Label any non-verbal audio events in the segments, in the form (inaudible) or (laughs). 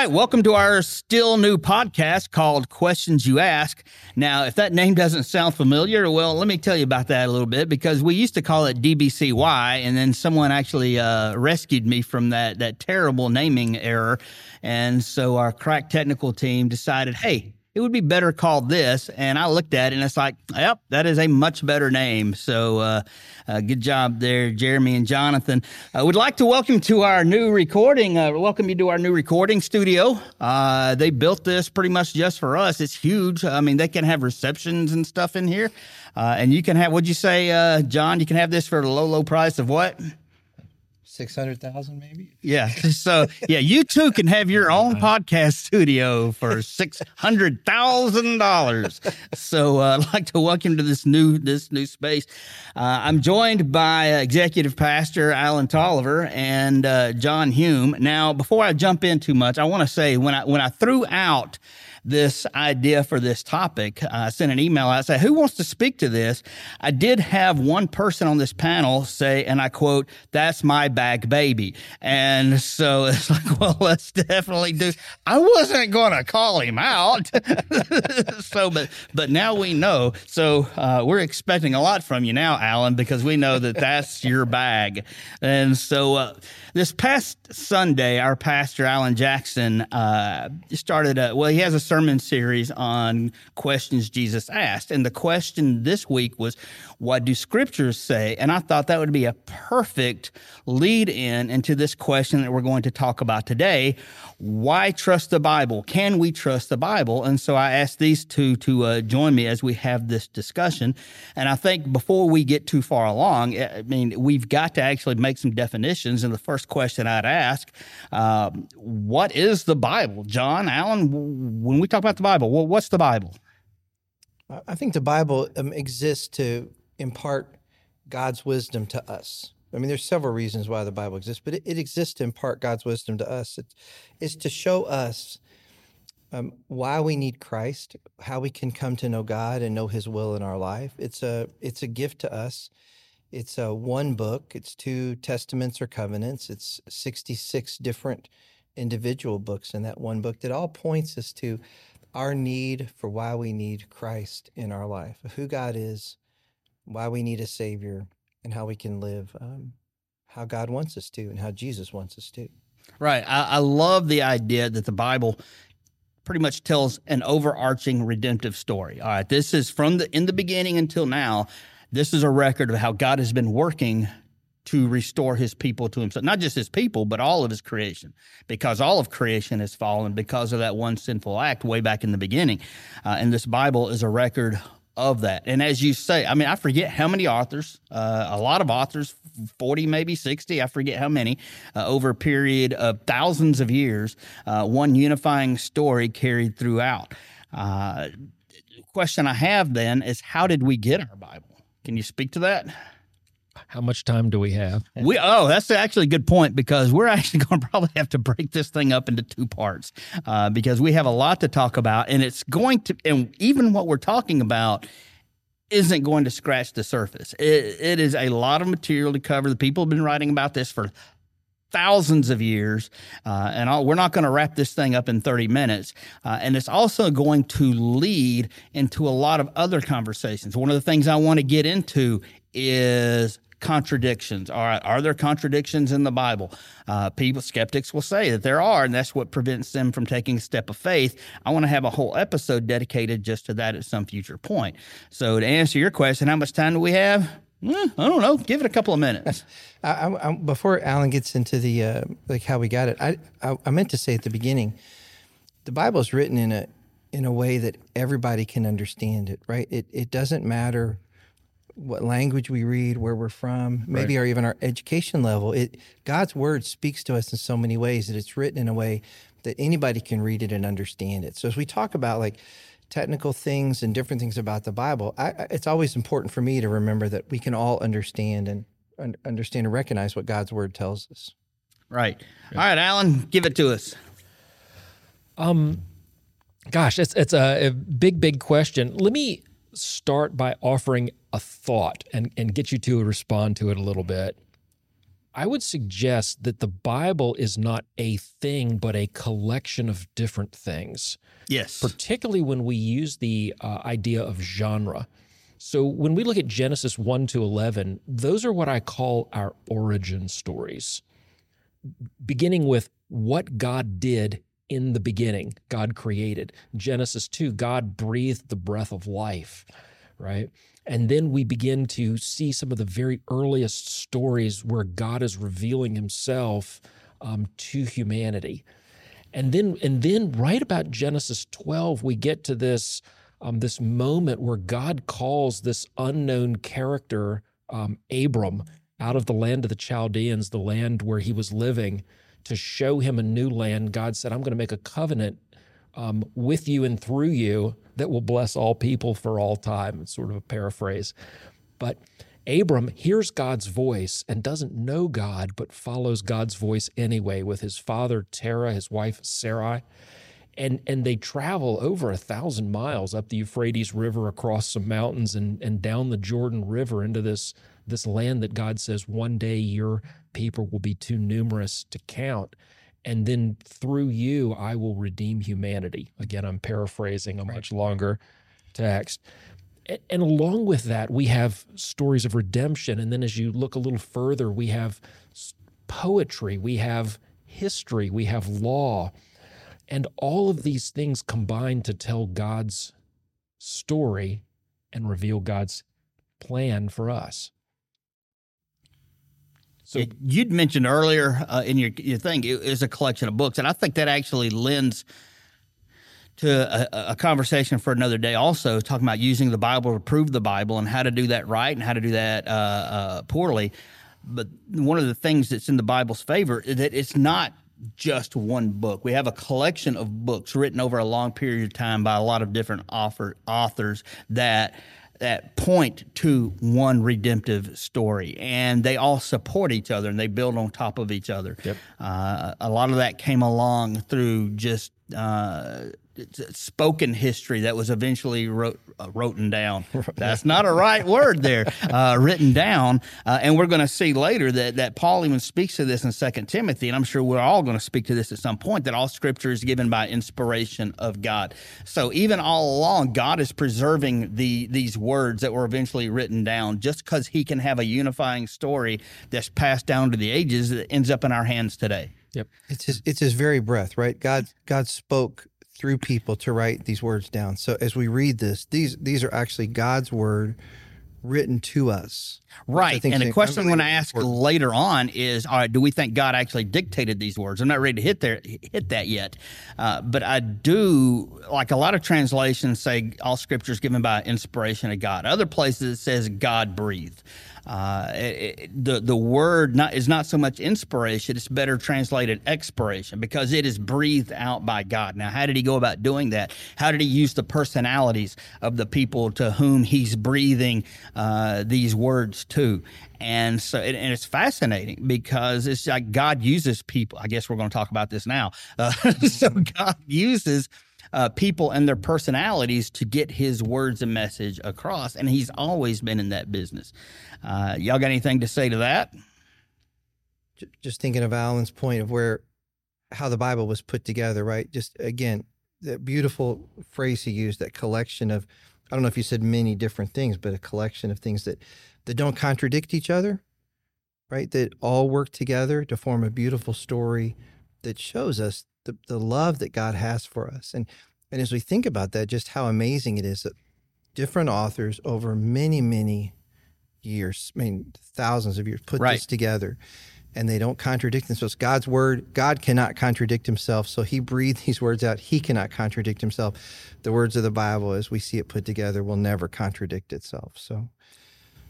right, welcome to our still new podcast called Questions You Ask. Now, if that name doesn't sound familiar, well, let me tell you about that a little bit because we used to call it DBCY, and then someone actually uh, rescued me from that that terrible naming error, and so our crack technical team decided, hey it would be better called this. And I looked at it and it's like, yep, that is a much better name. So uh, uh, good job there, Jeremy and Jonathan. I would like to welcome to our new recording, uh, welcome you to our new recording studio. Uh, they built this pretty much just for us. It's huge. I mean, they can have receptions and stuff in here. Uh, and you can have, what'd you say, uh, John? You can have this for the low, low price of what? Six hundred thousand, maybe. Yeah. So yeah, you too can have your (laughs) own podcast studio for six hundred thousand dollars. So uh, I'd like to welcome to this new this new space. Uh, I'm joined by executive pastor Allen Taliaferro and uh, John Hume. Now, before I jump in too much, I want to say when I when I threw out this idea for this topic. I sent an email out say, "Who wants to speak to this?" I did have one person on this panel say, and I quote, "That's my bag baby," and so (laughs) it's like, well, let's definitely do. I wasn't going to call him out, (laughs) so but but now we know. So uh, we're expecting a lot from you now, Allen, because we know that that's your bag, and so. Uh, this past Sunday, our pastor, Alan Jackson, uh, started a, well, he has a sermon series on questions Jesus asked. And the question this week was, what do scriptures say? And I thought that would be a perfect lead in into this question that we're going to talk about today. Why trust the Bible? Can we trust the Bible? And so I asked these two to uh, join me as we have this discussion. And I think before we get too far along, I mean, we've got to actually make some definitions. And the first question I'd ask, uh, what is the Bible? John, Allen, when we talk about the Bible, well, what's the Bible? I think the Bible um, exists to impart God's wisdom to us. I mean, there's several reasons why the Bible exists, but it, it exists to impart God's wisdom to us. It, it's to show us um, why we need Christ, how we can come to know God and know His will in our life. It's a it's a gift to us. It's a one book. It's two testaments or covenants. It's 66 different individual books in that one book that all points us to our need for why we need Christ in our life, who God is, why we need a Savior, and how we can live um, how God wants us to and how Jesus wants us to. Right. I, I love the idea that the Bible pretty much tells an overarching redemptive story. All right, this is from the in the beginning until now. This is a record of how God has been working to restore his people to himself. Not just his people, but all of his creation, because all of creation has fallen because of that one sinful act way back in the beginning. Uh, and this Bible is a record of that. And as you say, I mean, I forget how many authors, uh, a lot of authors, 40, maybe 60, I forget how many, uh, over a period of thousands of years, uh, one unifying story carried throughout. Uh, question I have then is how did we get our Bible? Can you speak to that? How much time do we have? We oh, that's actually a good point because we're actually (laughs) going to probably have to break this thing up into two parts uh, because we have a lot to talk about, and it's going to, and even what we're talking about isn't going to scratch the surface. It, it is a lot of material to cover. The people have been writing about this for thousands of years, uh, and we're not going to wrap this thing up in 30 minutes. Uh, and it's also going to lead into a lot of other conversations. One of the things I want to get into is contradictions. All right, are there contradictions in the Bible? Uh, people, skeptics will say that there are, and that's what prevents them from taking a step of faith. I want to have a whole episode dedicated just to that at some future point. So, to answer your question, how much time do we have? Eh, I don't know. Give it a couple of minutes. (laughs) I, I, I, before Alan gets into the uh, like how we got it, I, I meant to say at the beginning, the Bible is written in a in a way that everybody can understand it. Right? It it doesn't matter what language we read, where we're from, maybe right. or even our education level. It God's word speaks to us in so many ways that it's written in a way that anybody can read it and understand it. So as we talk about like technical things and different things about the Bible, I, it's always important for me to remember that we can all understand and un- understand and recognize what God's word tells us. Right. Yeah. All right, Allen, give it to us. Um, gosh, it's it's a, a big, big question. Let me start by offering a thought and, and get you to respond to it a little bit. I would suggest that the Bible is not a thing, but a collection of different things, Yes. particularly when we use the uh, idea of genre. So when we look at Genesis 1 to 11, those are what I call our origin stories, beginning with what God did in the beginning, God created. Genesis 2, God breathed the breath of life, right? And then we begin to see some of the very earliest stories where God is revealing himself um, to humanity. And then, and then right about Genesis 12, we get to this, um, this moment where God calls this unknown character, um, Abram, out of the land of the Chaldeans, the land where he was living, to show him a new land. God said, I'm going to make a covenant um, with you and through you that will bless all people for all time. It's sort of a paraphrase. But Abram hears God's voice and doesn't know God, but follows God's voice anyway with his father Terah, his wife Sarai. And, and they travel over a thousand miles up the Euphrates River, across some mountains, and, and down the Jordan River into this, this land that God says one day your people will be too numerous to count and then through you I will redeem humanity. Again, I'm paraphrasing a much longer text. And along with that, we have stories of redemption. And then as you look a little further, we have poetry, we have history, we have law. And all of these things combine to tell God's story and reveal God's plan for us. So you'd mentioned earlier uh, in your your thing it is a collection of books, and I think that actually lends to a, a, conversation for another day. Also, talking about using the Bible to prove the Bible and how to do that right and how to do that uh, uh, poorly. But one of the things that's in the Bible's favor is that it's not just one book. We have a collection of books written over a long period of time by a lot of different author, authors that that point to one redemptive story, and they all support each other and they build on top of each other. Yep. Uh, a lot of that came along through just uh, spoken history that was eventually wrote, uh, written down. (laughs) That's not a right word there, uh, written down. Uh, and we're going to see later that, that Paul even speaks to this in Second Timothy, and I'm sure we're all going to speak to this at some point, that all scripture is given by inspiration of God. So even all along, God is preserving the these words that were eventually written down just because he can have a unifying story that's passed down to the ages that ends up in our hands today. Yep. It's his it's his very breath, right? God God spoke through people to write these words down. So as we read this, these these are actually God's word written to us. Right. And the question I'm going to ask later on is, all right, do we think God actually dictated these words? I'm not ready to hit there hit that yet, uh, but I do like a lot of translations say all Scripture is given by inspiration of God. Other places it says God breathed. Uh, it, it, the the word not is not so much inspiration; it's better translated expiration because it is breathed out by God. Now, how did He go about doing that? How did He use the personalities of the people to whom He's breathing uh, these words to? And so, and, and, it's fascinating because it's like God uses people. I guess we're going to talk about this now. Uh, (laughs) so God uses uh, people and their personalities to get his words and message across. And he's always been in that business. Uh, y'all got anything to say to that? Just thinking of Allen's point of where, how the Bible was put together, right? Just again, that beautiful phrase he used, that collection of, I don't know if you said many different things, but a collection of things that, that don't contradict each other, right? That all work together to form a beautiful story that shows us the, the love that God has for us. And and as we think about that, just how amazing it is that different authors over many, many years, I mean thousands of years, put right. this together and they don't contradict themselves. God's word, God cannot contradict himself. So he breathed these words out. He cannot contradict himself. The words of the Bible, as we see it put together, will never contradict itself. So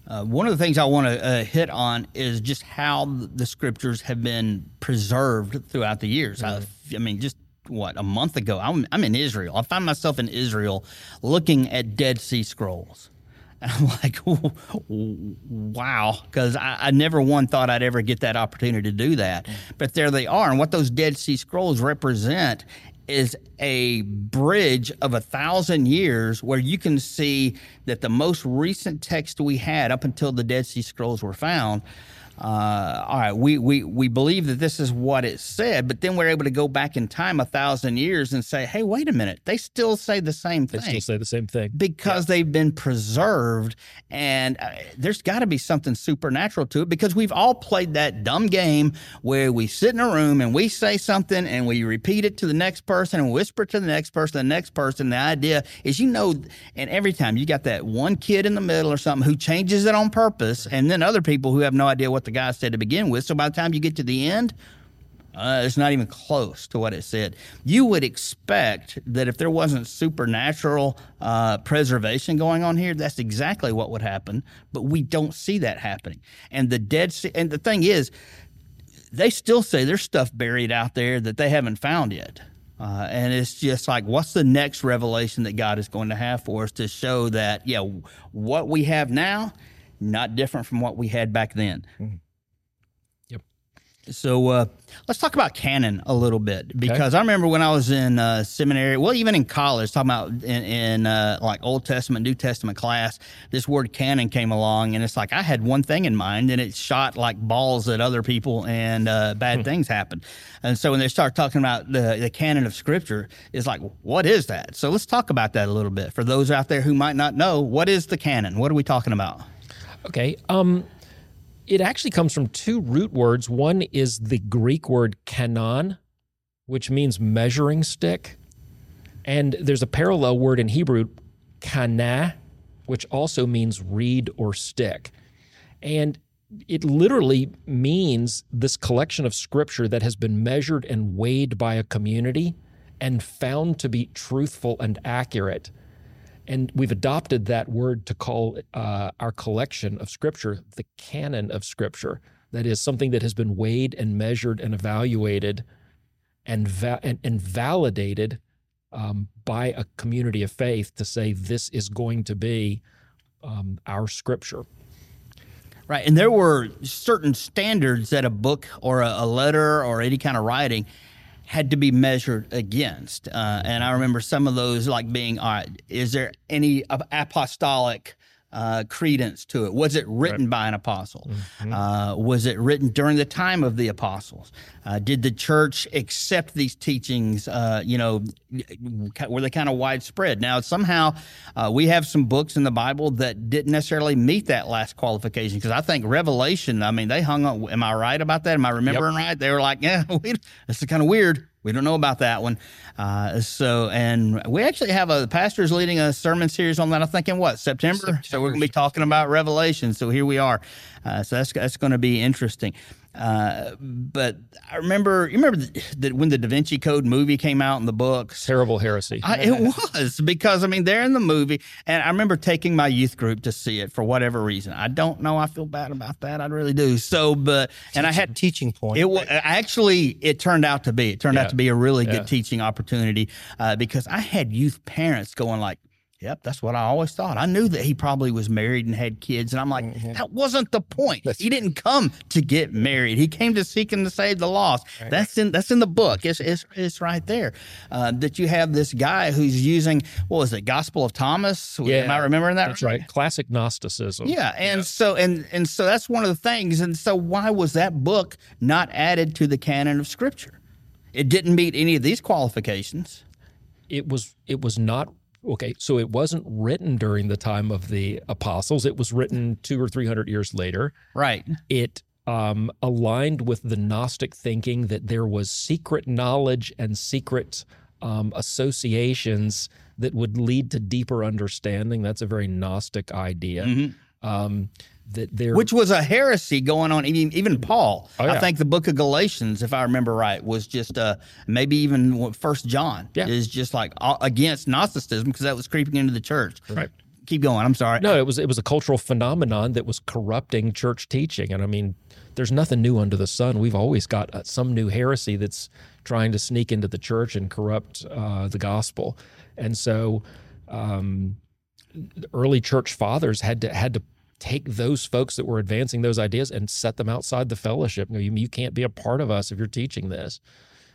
uh, one of the things I want to uh, hit on is just how the scriptures have been preserved throughout the years. Mm-hmm. I, mean, just what a month ago, I'm, I'm in Israel. I find myself in Israel looking at Dead Sea Scrolls. And (laughs) I'm like, wow, because I, I, never one thought I'd ever get that opportunity to do that. But there they are. And what those Dead Sea Scrolls represent is a bridge of a thousand years where you can see that the most recent text we had up until the Dead Sea Scrolls were found uh, all right, we, we, we believe that this is what it said, but then we're able to go back in time a thousand years and say, hey, wait a minute, they still say the same thing. They still say the same thing. because they've been preserved and uh, there's got to be something supernatural to it because we've all played that dumb game where we sit in a room and we say something and we repeat it to the next person and whisper to the next person the next person the idea is you know and every time you got that one kid in the middle or something who changes it on purpose and then other people who have no idea what the guy said to begin with so by the time you get to the end uh, it's not even close to what it said. You would expect that if there wasn't supernatural uh, preservation going on here, that's exactly what would happen. But we don't see that happening. And the Dead Sea, and the thing is, they still say there's stuff buried out there that they haven't found yet. Uh, and it's just like, what's the next revelation that God is going to have for us to show that, yeah, what we have now, not different from what we had back then. Yep. So uh, let's talk about canon a little bit because I remember when I was in uh, seminary, well, even in college, talking about in, in uh, like Old Testament, New Testament class, this word canon came along, and it's like I had one thing in mind, and it shot like balls at other people, and uh, bad things happened. And so when they start talking about the, the canon of Scripture, it's like, what is that? So let's talk about that a little bit for those out there who might not know. What is the canon? What are we talking about? Okay. Um, it actually comes from two root words. One is the Greek word kanon, which means measuring stick. And there's a parallel word in Hebrew, kana, which also means reed or stick. And it literally means this collection of scripture that has been measured and weighed by a community and found to be truthful and accurate. And we've adopted that word to call uh, our collection of scripture the canon of scripture. That is something that has been weighed and measured and evaluated and, va- and, and validated um, by a community of faith to say this is going to be um, our scripture. Right. And there were certain standards that a book or a, a letter or any kind of writing had to be measured against. Uh, and I remember some of those like being, all right, is there any ap- apostolic uh, credence to it? Was it written by an apostle? Uh, was it written during the time of the apostles? Uh, did the church accept these teachings? Uh, you know, were they kind of widespread? Now, somehow uh, we have some books in the Bible that didn't necessarily meet that last qualification because I think Revelation, I mean, they hung on. Am I right about that? Am I remembering right? They were like, yeah, (laughs) we, this is kind of weird. We don't know about that one. Uh, so, and we actually have a pastor's leading a sermon series on that. I think in what September. So we're going to be talking about Revelation. So here we are. Uh, so that's that's going to be interesting. Uh, but I remember, you remember that when the Da Vinci Code movie came out in the books. Terrible heresy. I, it was because I mean they're in the movie, and I remember taking my youth group to see it for whatever reason. I don't know. I feel bad about that. I really do. So, but and I had teaching point. it was actually it turned out to be it turned Yeah. out to be a really Yeah. good teaching opportunity uh, because I had youth parents going like. Yep, that's what I always thought. I knew that he probably was married and had kids, and I'm like, Mm-hmm. that wasn't the point. he didn't come to get married. He came to seek and to save the lost. That's in that's in the book. It's it's, it's right there. Uh, that you have this guy who's using what was it, Gospel of Thomas? Yeah, Am I remembering that? That's right. Classic Gnosticism. Yeah, and so and and so that's one of the things. And so why was that book not added to the canon of Scripture? It didn't meet any of these qualifications. it was it was not okay so it wasn't written during the time of the apostles. It was written two or three hundred years later. Right. it um, aligned with the gnostic thinking that there was secret knowledge and secret um, associations that would lead to deeper understanding. That's a very gnostic idea. Um, that there Which was a heresy going on. Even even Paul, Oh, I think the Book of Galatians, if I remember right, was just uh, maybe even First John Yeah. is just like uh, against Gnosticism because that was creeping into the church. Right. Keep going. I'm sorry. No, it was it was a cultural phenomenon that was corrupting church teaching, and I mean, there's nothing new under the sun. We've always got uh, some new heresy that's trying to sneak into the church and corrupt uh, the gospel, and so um, early church fathers had to had to take those folks that were advancing those ideas and set them outside the fellowship. You, know, you, can't be a part of us if you're teaching this.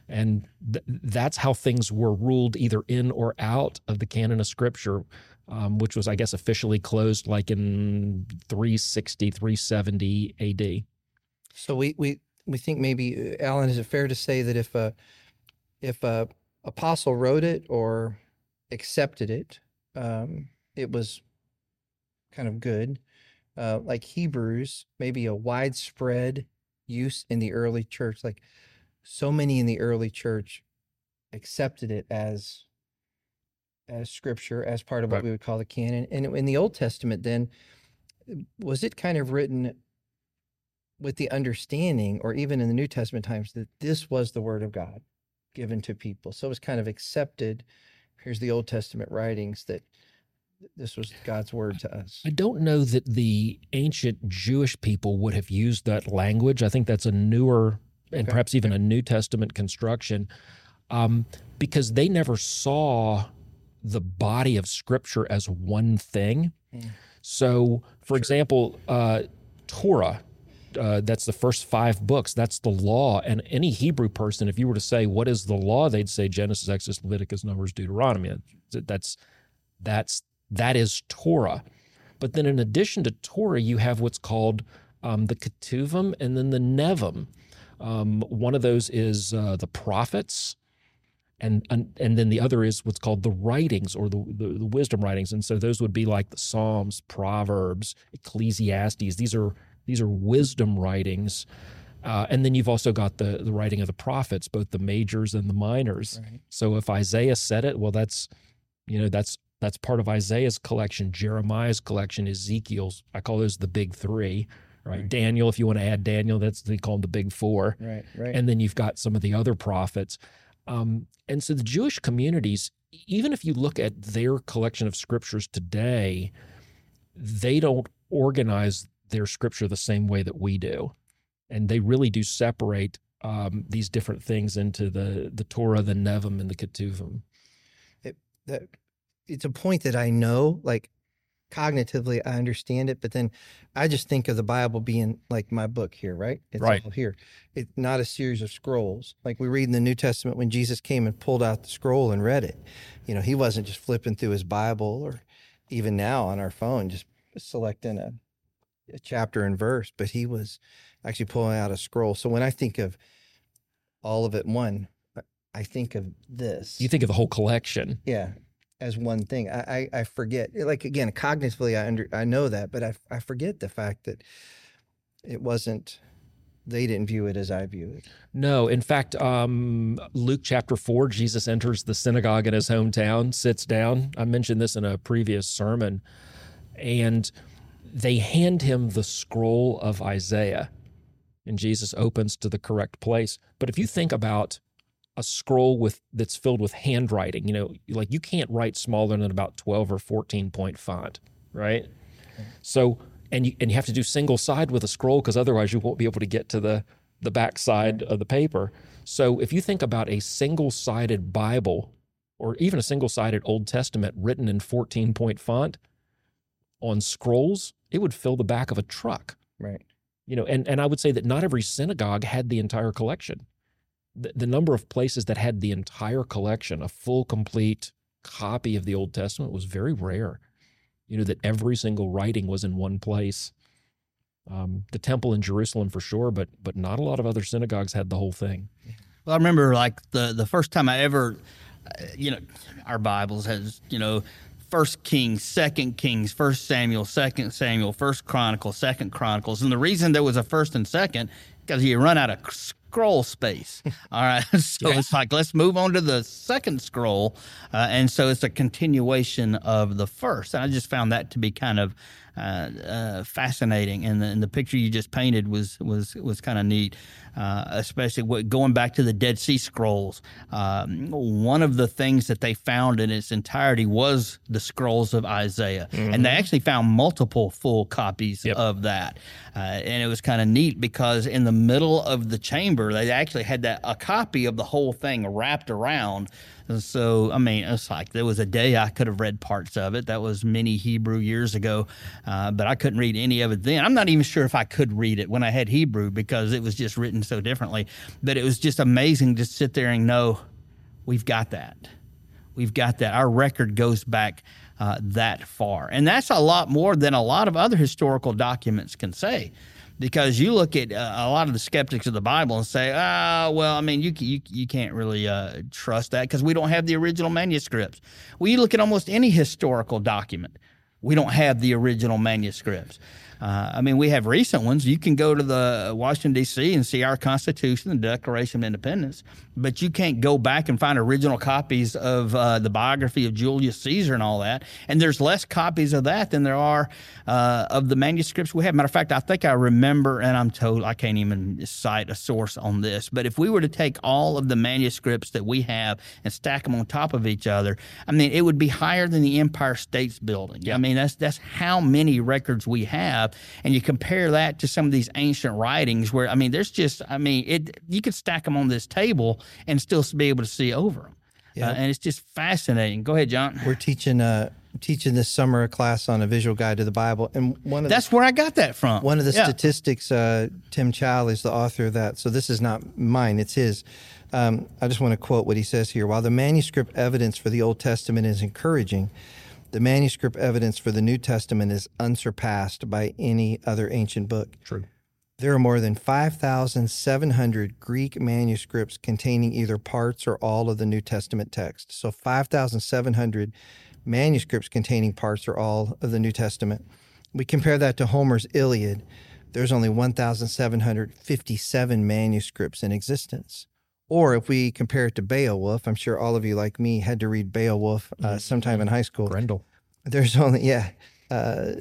And th- that's how things were ruled either in or out of the canon of scripture, um, which was, I guess, officially closed like in 360, 370 AD. So we we we think maybe uh, Allen, is it fair to say that if a if a apostle wrote it or accepted it, um, it was kind of good. Uh, like Hebrews, maybe a widespread use in the early church. Like so many in the early church accepted it as as scripture, as part of what Right. we would call the canon. And in the Old Testament, then was it kind of written with the understanding, or even in the New Testament times, that this was the word of God given to people? So it was kind of accepted. Here's the Old Testament writings that this was God's word to us. I don't know that the ancient Jewish people would have used that language. I think that's a newer and Okay. perhaps even a New Testament construction um, because they never saw the body of Scripture as one thing. Mm. So, for example, uh, Torah. Uh, that's the first five books. That's the law. And any Hebrew person, if you were to say, "What is the law?" they'd say Genesis, Exodus, Leviticus, Numbers, Deuteronomy. That's that's that is Torah. But then, in addition to Torah, you have what's called um, the Ketuvim and then the Nevi'im. Um, one of those is uh, the prophets, and, and and then the other is what's called the writings or the, the the wisdom writings. And so those would be like the Psalms, Proverbs, Ecclesiastes. These are these are wisdom writings. Uh, and then you've also got the the writing of the prophets, both the majors and the minors. Right. So if Isaiah said it, well, that's you know that's that's part of Isaiah's collection, Jeremiah's collection, Ezekiel's. I call those the big three, right? Right. Daniel, if you want to add Daniel, that's they call them the big four. Right, right. And then you've got some of the other prophets. Um, and so the Jewish communities, even if you look at their collection of scriptures today, they don't organize their scripture the same way that we do. And they really do separate um, these different things into the, the Torah, the Nevi'im, and the Ketuvim. It, that it's a point that I know, like cognitively, I understand it, but then I just think of the Bible being like my book here, right? It's Right. all here. It's not a series of scrolls. Like we read in the New Testament when Jesus came and pulled out the scroll and read it. You know, he wasn't just flipping through his Bible or even now on our phone, just selecting a, a chapter and verse, but he was actually pulling out a scroll. So when I think of all of it one, I- I think of this. You think of the whole collection. Yeah, as one thing. I I, I forget. Like again, cognitively, I under I know that, but I I forget the fact that it wasn't. They didn't view it as I view it. No, in fact, um, Luke chapter 4, Jesus enters the synagogue in his hometown, sits down. I mentioned this in a previous sermon. And they hand him the scroll of Isaiah, and Jesus opens to the correct place. But if you think about a scroll with that's filled with handwriting, you know, like you can't write smaller than about 12 or 14 point font, right? So and you and you have to do single side with a scroll because otherwise you won't be able to get to the the back side of the paper. So if you think about a single sided Bible or even a single sided Old Testament written in 14 point font on scrolls, it would fill the back of a truck. Right. You know, and, and I would say that not every synagogue had the entire collection. The, the number of places that had the entire collection, a full, complete copy of the Old Testament, was very rare. You know, that every single writing was in one place. Um, the temple in Jerusalem for sure, but but not a lot of other synagogues had the whole thing. Well, I remember like the the first time I ever, uh, you know, our Bibles has you know, First Kings, Second Kings, First Samuel, Second Samuel, First Chronicles, Second Chronicles, and the reason there was a first and second because you run out of scroll space. (laughs) All right, (laughs) so it's like let's move on to the second scroll, uh, and so it's a continuation of the first. And I just found that to be kind of uh, uh, fascinating, and the, and the picture you just painted was was was kind of neat, uh, especially what, going back to the Dead Sea Scrolls. Um, one of the things that they found in its entirety was the scrolls of Isaiah, and they actually found multiple full copies Yep. of that, uh, and it was kind of neat because in the middle of the chamber they actually had that a copy of the whole thing wrapped around. And so, I mean, it's like there was a day I could have read parts of it. That was many Hebrew years ago, uh, but I couldn't read any of it then. I'm not even sure if I could read it when I had Hebrew because it was just written so differently. But it was just amazing to sit there and know we've got that. We've got that. Our record goes back uh, that far. And that's a lot more than a lot of other historical documents can say. Because you look at uh, a lot of the skeptics of the Bible and say, "Ah, well, I mean, you you, you can't really uh, trust that because we don't have the original manuscripts." Well, you look at almost any historical document, we don't have the original manuscripts. Uh, I mean, we have recent ones. You can go to the Washington D.C. and see our Constitution, the Declaration of Independence, but you can't go back and find original copies of uh, the biography of Julius Caesar and all that. And there's less copies of that than there are uh, of the manuscripts we have. Matter of fact, I think I remember, and I'm told I can't even cite a source on this, but if we were to take all of the manuscripts that we have and stack them on top of each other, I mean, it would be higher than the Empire State's Building. Yeah. I mean, that's that's how many records we have, and you compare that to some of these ancient writings, where I mean, there's just, I mean, it you could stack them on this table and still be able to see over them. Yeah. Uh, and it's just fascinating. Go ahead, John. We're teaching uh, teaching this summer a class on a visual guide to the Bible, and one of that's the, where I got that from. One of the yeah. statistics, uh, Tim Challies is the author of that, so this is not mine; it's his. Um, I just want to quote what he says here. While the manuscript evidence for the Old Testament is encouraging, the manuscript evidence for the New Testament is unsurpassed by any other ancient book. True. There are more than 5,700 Greek manuscripts containing either parts or all of the New Testament text. So 5,700 manuscripts containing parts or all of the New Testament. We compare that to Homer's Iliad. There's only 1,757 manuscripts in existence. Or if we compare it to Beowulf, I'm sure all of you like me had to read Beowulf uh, mm-hmm. sometime in high school. Grendel. There's (laughs) only yeah. Uh,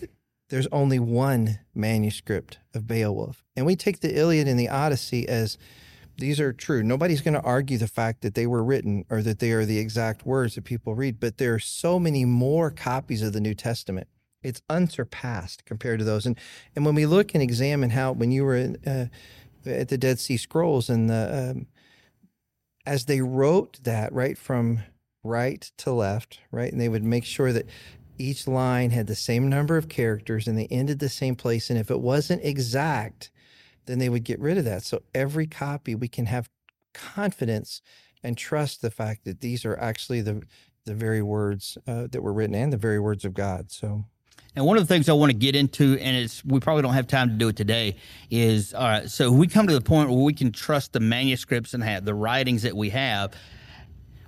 there's only one manuscript of Beowulf. And we take the Iliad and the Odyssey as these are true. Nobody's going to argue the fact that they were written or that they are the exact words that people read, but there are so many more copies of the New Testament. It's unsurpassed compared to those. And and when we look and examine how when you were in, uh, at the Dead Sea Scrolls and the um, as they wrote that right from right to left, right, and they would make sure that each line had the same number of characters and they ended the same place. And if it wasn't exact, then they would get rid of that. So every copy we can have confidence and trust the fact that these are actually the the very words uh, that were written and the very words of God. So. And one of the things I want to get into, and it's we probably don't have time to do it today, is all right. So we come to the point where we can trust the manuscripts and have the writings that we have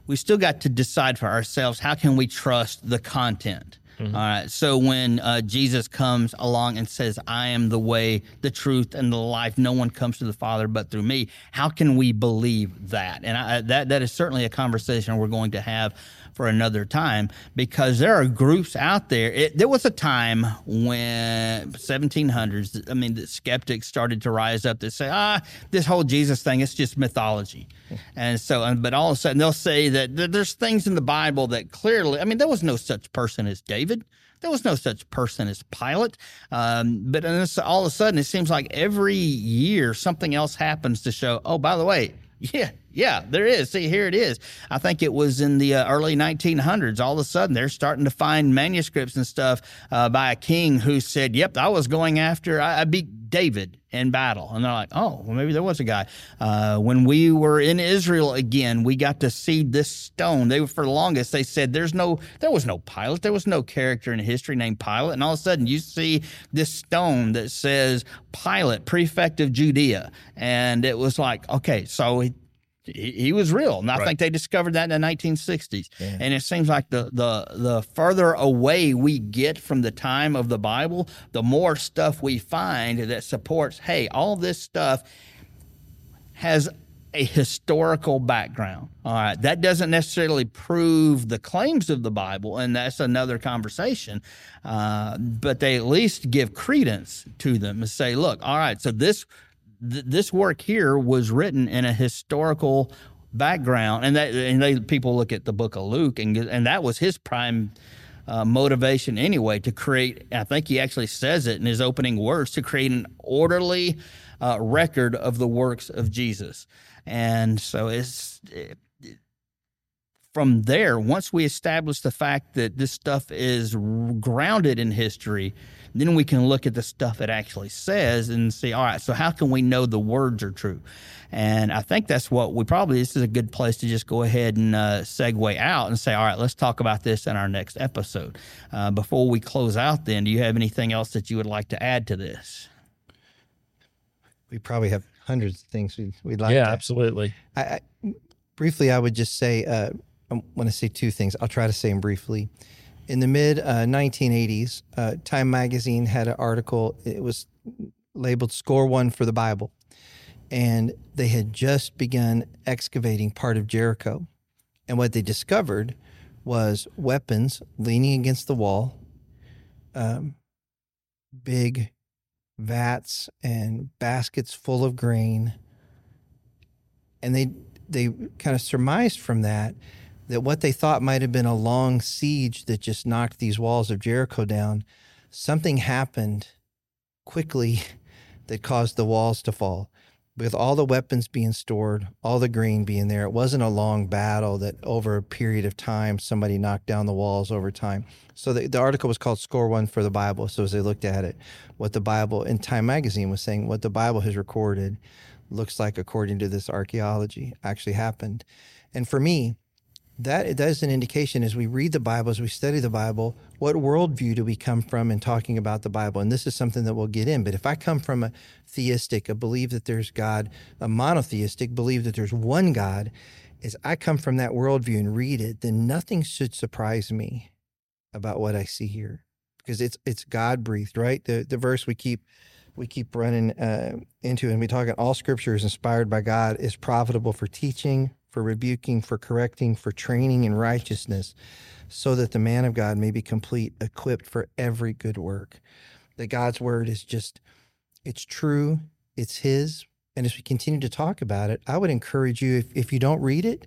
we still got to decide for ourselves how can we trust the content. Mm-hmm. All right. So when uh, Jesus comes along and says, I am the way, the truth, and the life, no one comes to the Father but through me, how can we believe that? And I, that, that is certainly a conversation we're going to have for another time because there are groups out there. It, there was a time when 1700s, I mean, the skeptics started to rise up to say, ah, this whole Jesus thing, it's just mythology. (laughs) and so, but all of a sudden they'll say that there's things in the Bible that clearly, I mean, there was no such person as David. There was no such person as Pilate. Um, but and all of a sudden, it seems like every year something else happens to show, oh, by the way, (laughs) yeah, yeah, there is. See, here it is. I think it was in the uh, early 1900s. All of a sudden, they're starting to find manuscripts and stuff uh, by a king who said, "Yep, I was going after. I, I, beat David in battle." And they're like, "Oh, well, maybe there was a guy." Uh, when we were in Israel again, we got to see this stone. They were for the longest. They said, "There's no, there was no Pilate. There was no character in history named Pilate." And all of a sudden, you see this stone that says Pilate, prefect of Judea, and it was like, okay, so he, he was real. And I right. think they discovered that in the 1960s. Yeah. And it seems like the, the, the further away we get from the time of the Bible, the more stuff we find that supports, hey, all this stuff has a historical background. All right. That doesn't necessarily prove the claims of the Bible, and that's another conversation. Uh, but they at least give credence to them and say, look, all right, so this th- this work here was written in a historical background, and that and they people look at the book of Luke, and and that was his prime. Uh, motivation anyway to create i think he actually says it in his opening words to create an orderly uh, record of the works of jesus and so it's it, from there once we establish the fact that this stuff is grounded in history then we can look at the stuff it actually says and see, all right, so how can we know the words are true? And I think that's what we probably, this is a good place to just go ahead and uh, segue out and say, all right, let's talk about this in our next episode. Uh, before we close out, then, do you have anything else that you would like to add to this? we probably have hundreds of things we'd, we'd like. yeah, to, absolutely. I, I, briefly, I would just say, uh, I want to say two things. I'll try to say them briefly. In the mid uh, 1980s, uh, Time Magazine had an article. It was labeled "Score One for the Bible," and they had just begun excavating part of Jericho. And what they discovered was weapons leaning against the wall, um, big vats and baskets full of grain. And they they kind of surmised from that that what they thought might have been a long siege that just knocked these walls of Jericho down, something happened quickly (laughs) that caused the walls to fall. With all the weapons being stored, all the grain being there, it wasn't a long battle that over a period of time somebody knocked down the walls over time. So the, the article was called Score One for the Bible. So as they looked at it, what the Bible in Time Magazine was saying, what the Bible has recorded looks like, according to this archaeology, actually happened. And for me, that that is an indication as we read the Bible, as we study the Bible, what worldview do we come from in talking about the Bible? And this is something that we'll get in. But if I come from a theistic, a belief that there's God, a monotheistic, believe that there's one God, as I come from that worldview and read it, then nothing should surprise me about what I see here. Because it's it's God breathed, right? The the verse we keep we keep running uh, into and we talk about all scripture is inspired by God, is profitable for teaching, for rebuking, for correcting, for training in righteousness, so that the man of God may be complete, equipped for every good work. That God's word is just, it's true, it's His. And as we continue to talk about it, I would encourage you, if, if you don't read it,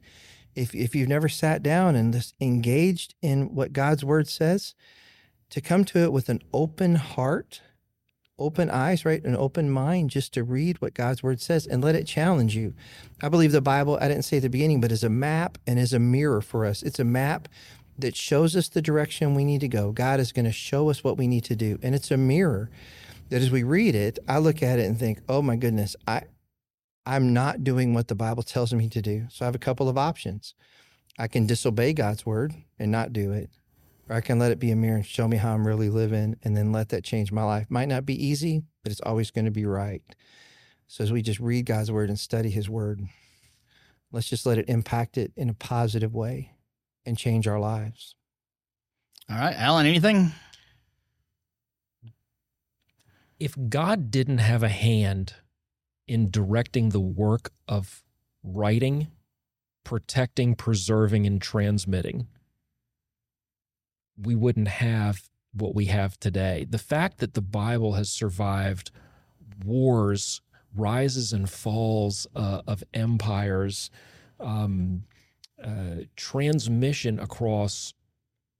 if, if you've never sat down and just engaged in what God's word says, to come to it with an open heart open eyes, right? An open mind just to read what God's word says and let it challenge you. I believe the Bible, I didn't say at the beginning, but is a map and is a mirror for us. It's a map that shows us the direction we need to go. God is going to show us what we need to do. And it's a mirror that as we read it, I look at it and think, oh my goodness, I I'm not doing what the Bible tells me to do. So I have a couple of options. I can disobey God's word and not do it or I can let it be a mirror and show me how I'm really living and then let that change my life. Might not be easy, but it's always going to be right. So as we just read God's word and study his word, let's just let it impact it in a positive way and change our lives. All right, Allen, anything? If God didn't have a hand in directing the work of writing, protecting, preserving, and transmitting, we wouldn't have what we have today. The fact that the Bible has survived wars, rises and falls uh, of empires, um, uh, transmission across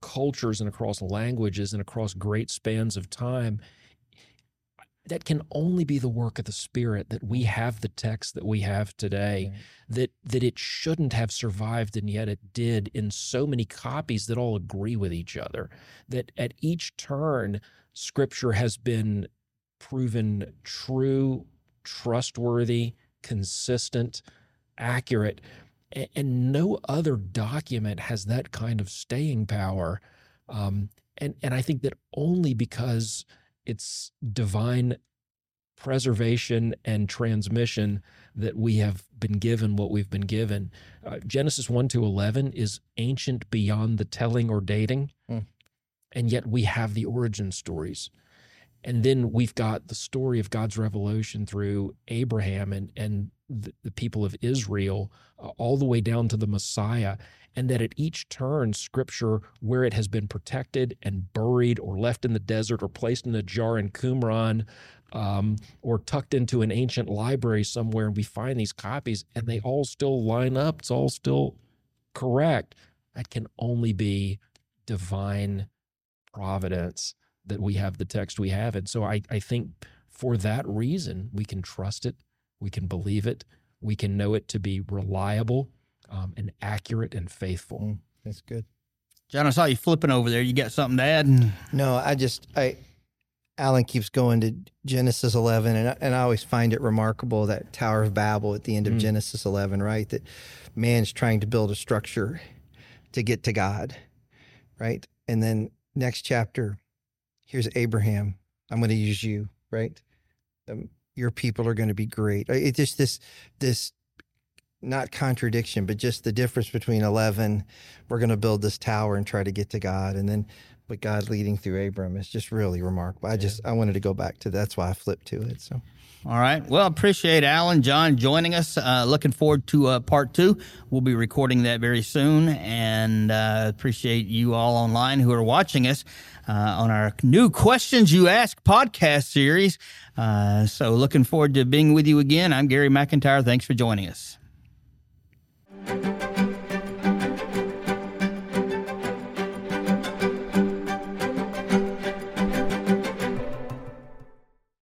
cultures and across languages and across great spans of time that can only be the work of the spirit that we have the text that we have today right. that that it shouldn't have survived and yet it did in so many copies that all agree with each other that at each turn scripture has been proven true trustworthy consistent accurate and no other document has that kind of staying power um, and and I think that only because it's divine preservation and transmission that we have been given what we've been given. Uh, Genesis 1 to 11 is ancient beyond the telling or dating, mm. and yet we have the origin stories. And then we've got the story of God's revelation through Abraham and, and the, people of Israel, uh, all the way down to the Messiah and that at each turn, scripture, where it has been protected and buried or left in the desert or placed in a jar in Qumran um, or tucked into an ancient library somewhere, and we find these copies and they all still line up, it's all still correct. That can only be divine providence that we have the text we have. And so I, I think for that reason, we can trust it, we can believe it, we can know it to be reliable um, and accurate and faithful. Mm, that's good. John, I saw you flipping over there. You got something to add? No, I just I Allen keeps going to Genesis 11, and I, and I always find it remarkable that Tower of Babel at the end of mm. Genesis 11, right? That man's trying to build a structure to get to God, right? And then next chapter, here's Abraham. I'm going to use you, right? Um, your people are going to be great. It's just this this not contradiction, but just the difference between 11, we're going to build this tower and try to get to God. And then, but God leading through Abram is just really remarkable. I just, I wanted to go back to that's why I flipped to it. So, all right. Well, appreciate Allen, John joining us. Uh, looking forward to uh, part two. We'll be recording that very soon. And uh, appreciate you all online who are watching us uh, on our new Questions You Ask podcast series. Uh, so, looking forward to being with you again. I'm Gary McEntire. Thanks for joining us.